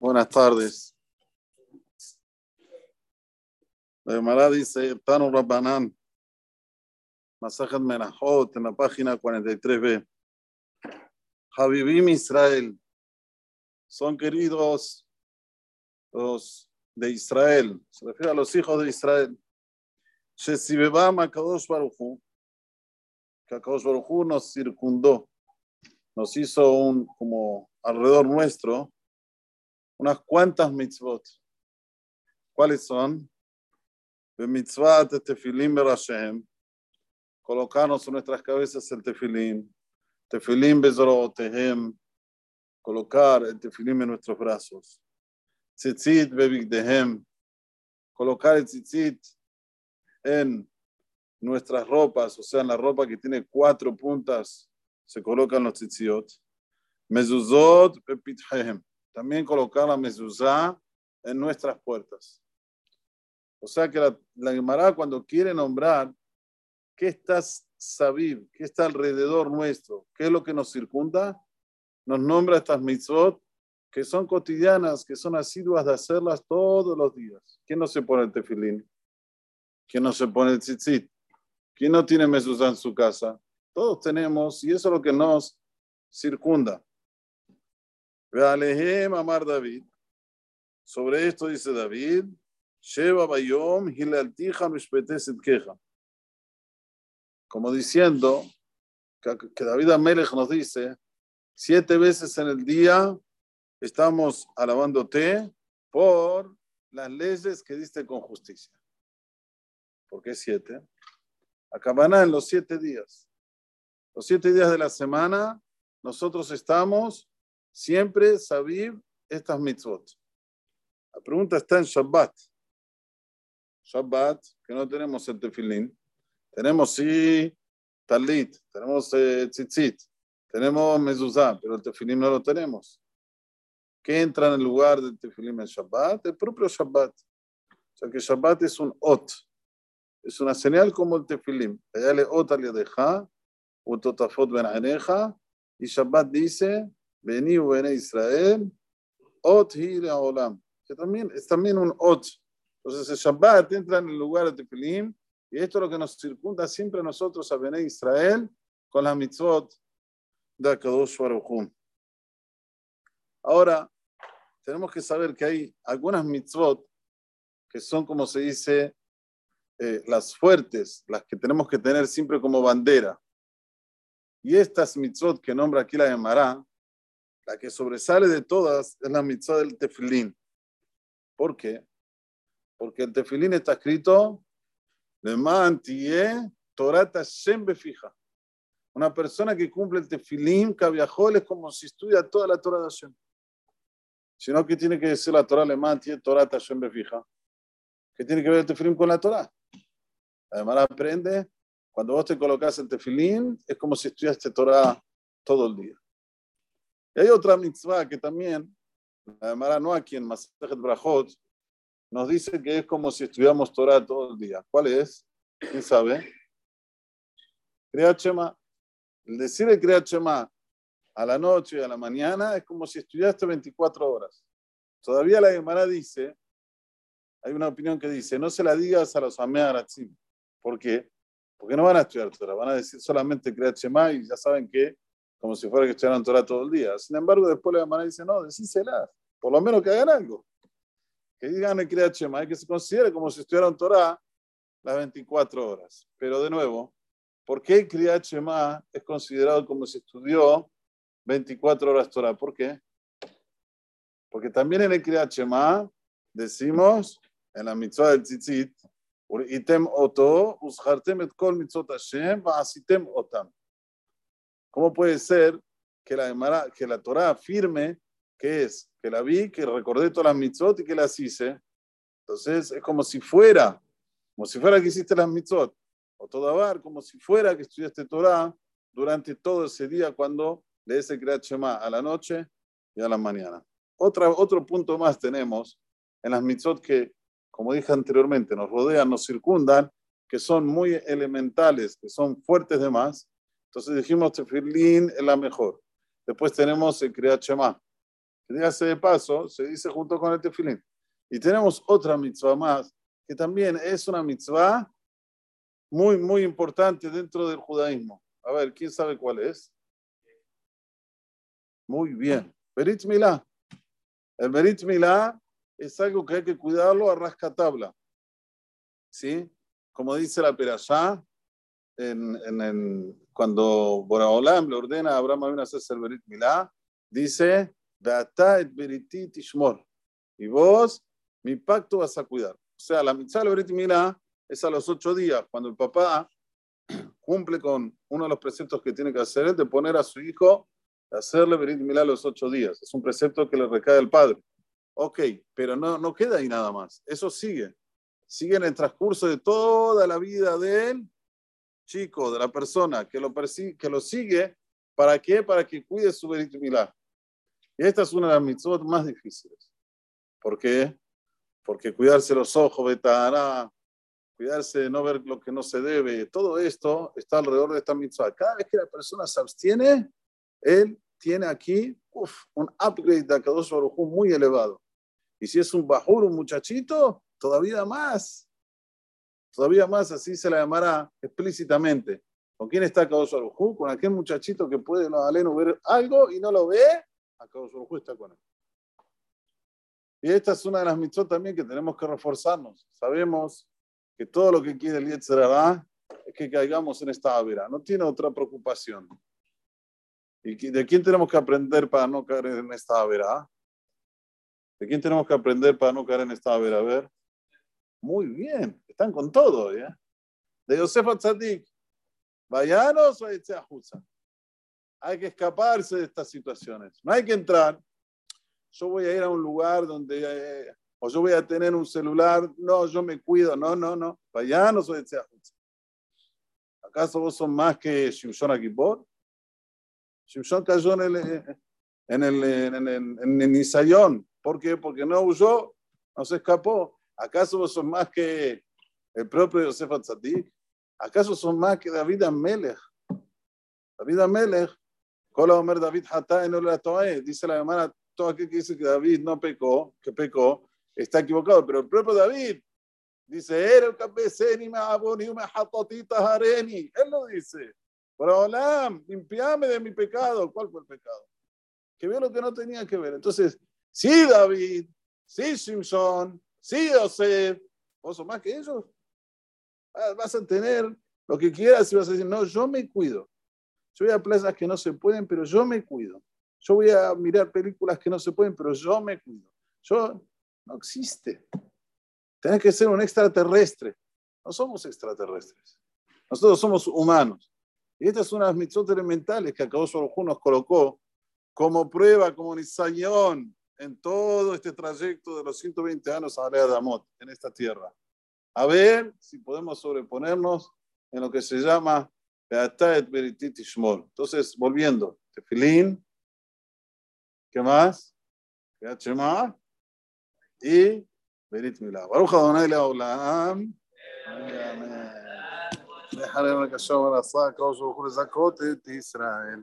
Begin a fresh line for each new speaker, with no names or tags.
Buenas tardes. La Gemara dice, Tano Rabbanan, Masajat Menahot, en la página 43b. Habibim Israel, son queridos los de Israel, se refiere a los hijos de Israel. Shesibebam Akadosh Baruchu, que Akadosh Baruchu nos circundó, nos hizo un, como alrededor nuestro, unas cuantas mitzvot. ¿Cuáles son? Mitzvot tefilim berashem, colocarnos en nuestras cabezas el tefilim, tefilim bezorotehem, colocar el tefilim en nuestros brazos, tzitzit bebigdehem, colocar el tzitzit en nuestras ropas, o sea, en la ropa que tiene cuatro puntas, se colocan los tzitziot, mezuzot bepithehem, también colocar la mezuzá en nuestras puertas. O sea que la, la cuando quiere nombrar qué está sabib, qué está alrededor nuestro, qué es lo que nos circunda, nos nombra estas mitzvot que son cotidianas, que son asiduas de hacerlas todos los días. ¿Quién no se pone el tefilín? ¿Quién no se pone el tzitzit? ¿Quién no tiene mezuzá en su casa? Todos tenemos, y eso es lo que nos circunda. Vealehem Amar David. Sobre esto dice David, Sheva Bayom Hilaltija Mishpeteset Keja. Como diciendo que David Amelech nos dice, siete veces en el día estamos alabándote por las leyes que diste con justicia. ¿Por qué siete? Acabará en los siete días. Los siete días de la semana, nosotros estamos siempre sabib estas mitzvot. La pregunta está en Shabbat. Shabbat, que no tenemos el tefilín. Tenemos sí talit, tenemos eh, tzitzit, tenemos mezuzá, pero el tefilín no lo tenemos. ¿Qué entra en el lugar del tefilín en Shabbat? El propio Shabbat. O sea que Shabbat es un ot. Es una señal como el tefilín. Allá le ot al yadeja, utotafot ben aneja, y Shabbat dice, Vení, Bene Israel, Ot Hire Olam, que también es también un Ot. Entonces el Shabbat entra en el lugar de Tefilim, y esto es lo que nos circunda siempre a nosotros a Bene Israel con la mitzvot de Akadosh Baruch Ahora, tenemos que saber que hay algunas mitzvot que son, como se dice, eh, las fuertes, las que tenemos que tener siempre como bandera. Y estas mitzvot que nombra aquí la Gemara, la que sobresale de todas es la mitzvah del tefilín. ¿Por qué? Porque el tefilín está escrito, Torata fija. Una persona que cumple el tefilín, cabiajol, es como si estudia toda la Torah de Hashem. Sino que tiene que decir la Torah alemán, tiene Torata fija. ¿Qué tiene que ver el tefilín con la Torah? Además aprende, cuando vos te colocas el tefilín, es como si estudiaste Torah todo el día. Y hay otra mitzvah que también, la Gemara no aquí en Masajet Brajot, nos dice que es como si estudiamos Torah todo el día. ¿Cuál es? ¿Quién sabe? Kriyat Shema. El decir el Kriyat Shema a la noche y a la mañana es como si estudiaste 24 horas. Todavía la Gemara dice, hay una opinión que dice, no se la digas a los Amearatzim. ¿Por qué? Porque no van a estudiar Torah, van a decir solamente Kriyat Shema y ya saben que como si fuera que estudiaran Torah todo el día. Sin embargo, después la hermana dice, no, decíselas, por lo menos que hagan algo. Que digan el Kriyat Shema, que se considere como si estudiaran Torah las 24 horas. Pero de nuevo, ¿por qué el Kriyat Shema es considerado como si estudió 24 horas Torah? ¿Por qué? Porque también en el Kriyat Shema decimos, en la mitzvah del tzitzit, item oto, ushartem et kol mitzvot Hashem, va'asitem otam. ¿Cómo puede ser que la, que la Torah afirme que es, que la vi, que recordé todas las mitzvot y que las hice? Entonces es como si fuera, como si fuera que hiciste las mitzvot, o todabar, como si fuera que estudiaste Torah durante todo ese día cuando lees el Kriyat Shema a la noche y a la mañana. Otra, otro punto más tenemos en las mitzvot que, como dije anteriormente, nos rodean, nos circundan, que son muy elementales, que son fuertes de más, entonces dijimos Tefilín es la mejor. Después tenemos el Kriyat Shema, Que dígase de paso, se dice junto con el tefilín. Y tenemos otra mitzvah más, que también es una mitzvah muy, muy importante dentro del judaísmo. A ver, ¿quién sabe cuál es? Muy bien. Berit Milá. El Berit Milá es algo que hay que cuidarlo a rascatabla. ¿Sí? Como dice la Perashá, en, en, cuando Boraholam le ordena a Abraham a hacerse el Berit Milá, dice, et Beritit Y vos, mi pacto vas a cuidar. O sea, la mitzvah del Berit Milá es a los ocho días, cuando el papá cumple con uno de los preceptos que tiene que hacer, es de poner a su hijo, hacerle Berit Milá los ocho días. Es un precepto que le recae al padre. Ok, pero no, no queda ahí nada más. Eso sigue. Sigue en el transcurso de toda la vida del chico, de la persona que lo, que lo sigue. ¿Para qué? Para que cuide su Berit Milá. Y esta es una de las mitzvot más difíciles. ¿Por qué? Porque cuidarse los ojos, vetará, cuidarse de no ver lo que no se debe, todo esto está alrededor de esta mitzvah. Cada vez que la persona se abstiene, él tiene aquí un upgrade de Akadosh Baruj muy elevado. Y si es un bajur, un muchachito, todavía más. Todavía más, así se la llamará explícitamente. ¿Con quién está Akadosh Baruj Con aquel muchachito que puede no, ver algo y no lo ve, Akadosh Baruj está con él. Y esta es una de las mitzvot también que tenemos que reforzarnos. Sabemos que todo lo que quiere el Yetzirah es que caigamos en esta avera. No tiene otra preocupación. ¿Y de quién tenemos que aprender para no caer en esta avera? ¿De quién tenemos que aprender para no caer en esta avera? A ver. Muy bien, están con todo, ¿ya? De Yosef Tzadik. Vayanos o Hay que escaparse de estas situaciones. No hay que entrar. Yo voy a ir a un lugar donde eh, o yo voy a tener un celular, no, yo me cuido, no, no, no, para no soy de ¿Acaso vos sos más que Shimshon Akipor? Shimshon cayó en el, en el, en el, en el Nisayón. ¿Por qué? Porque no huyó, no se escapó. ¿Acaso sos más que el propio Yosef Atzadik? ¿Acaso son más que David Amelech? David Amelech, David no la dice la hermana, todo aquel que dice que David no pecó, que pecó, está equivocado, pero el propio David dice, era el ni me aboni me hareni. Él lo dice. Hola, limpiame de mi pecado. ¿Cuál fue el pecado? Que vio lo que no tenía que ver. Entonces, sí, David, sí, Simpson, sí, José, vos sos más que ellos. Ah, vas a tener lo que quieras y vas a decir, no, yo me cuido. Yo voy a plazas que no se pueden, pero yo me cuido. Yo voy a mirar películas que no se pueden, pero yo me cuido. Yo no existe. Tienes que ser un extraterrestre. No somos extraterrestres. Nosotros somos humanos. Y esta es una de las mitzvot elementales que acabó Baruj nos colocó como prueba, como nisayon en todo este trayecto de los 120 años a de Amot en esta tierra. A ver si podemos sobreponernos en lo que se llama Beataet Beritit. Entonces, volviendo, Tefilín, ¿qué más? más? y Berit Milá. Baruch Adonai Leolam. Amén. Déjale una canción a la saca, os juro, Zacote, Israel.